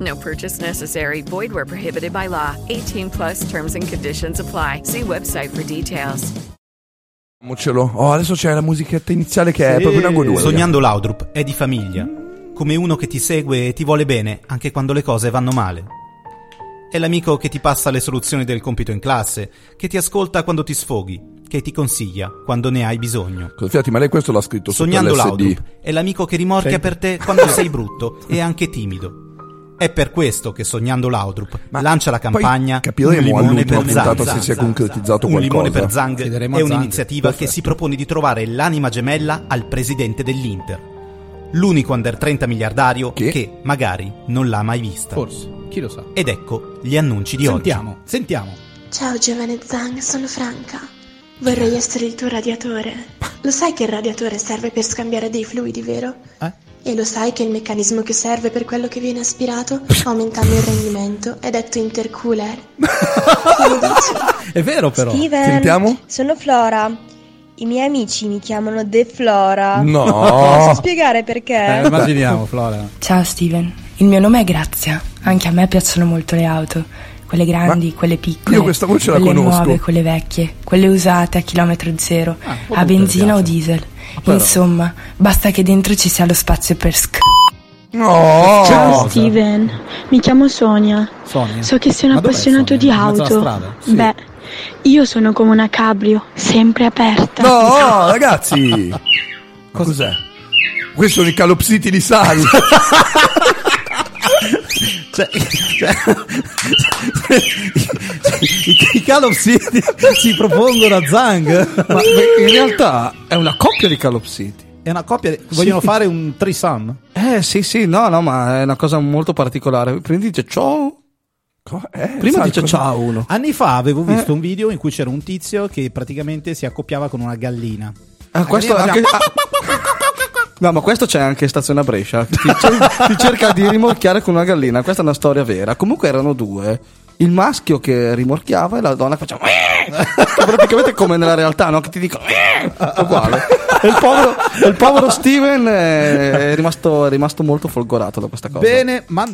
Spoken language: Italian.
No purchase necessary. Void where prohibited by law. 18 plus terms and conditions apply. See website for details. Oh, adesso c'è la musichetta iniziale che è Sì. proprio una goduria. Sognando Laudrup è di famiglia, come uno che ti segue e ti vuole bene anche quando le cose vanno male. È l'amico che ti passa le soluzioni del compito in classe, che ti ascolta quando ti sfoghi, che ti consiglia quando ne hai bisogno. Infatti, ma lei questo l'ha scritto sotto Sognando. Laudrup è l'amico che rimorchia Sì. per te quando sei brutto e anche timido. È per questo che Sognando Laudrup Ma lancia la campagna capiremo Un limone per Zang. se si è concretizzato Un qualcosa. limone per Zang Chiederemo è un'iniziativa che Perfetto. si propone di trovare l'anima gemella al presidente dell'Inter. L'unico under 30 miliardario Che? che, magari non l'ha mai vista. Forse, chi lo sa. Ed ecco gli annunci di Sentiamo, sentiamo. Ciao giovane Zang, sono Franca. Vorrei essere il tuo radiatore. Lo sai che il radiatore serve per scambiare dei fluidi, vero? Eh? E lo sai che il meccanismo che serve per quello che viene aspirato, aumentando il rendimento, è detto intercooler? È vero però. Steven, Sentiamo? sono Flora. I miei amici mi chiamano The Flora. No. Posso spiegare perché? Eh, immaginiamo, Flora. Ciao Steven, il mio nome è Grazia. Anche a me piacciono molto le auto. Quelle grandi, Ma quelle piccole. io questa voce la quelle conosco. nuove, quelle vecchie, quelle usate a chilometro zero, Ah, a benzina o diesel. Però- Insomma, basta che dentro ci sia lo spazio per sc. No. Ciao, Steven, mi chiamo Sonia. Sonia. So che sei un Ma appassionato di auto. Sì. Beh, io sono come una cabrio, sempre aperta. No, ragazzi. Cos'è? Questo è il calopsiti di Sal. Cioè, cioè- I, i City si propongono a Zang. Ma in realtà è una coppia di City. È una coppia. Vogliono fare un threesome? Eh sì sì, no no, ma è una cosa molto particolare. Prima dice ciao, Co- eh, prima dice ciao uno. Anni fa avevo visto un video in cui c'era un tizio che praticamente si accoppiava con una gallina. Ah, questo gallina anche- ah. No, ma questo c'è anche in stazione a Brescia. Ti, cer- ti cerca di rimorchiare con una gallina. Questa è una storia vera. Comunque erano due. Il maschio che rimorchiava e la donna che faceva. Praticamente come nella realtà, no? Che ti dicono. Uguale. E il povero, il povero Steven è rimasto, è rimasto molto folgorato da questa cosa. Bene, ma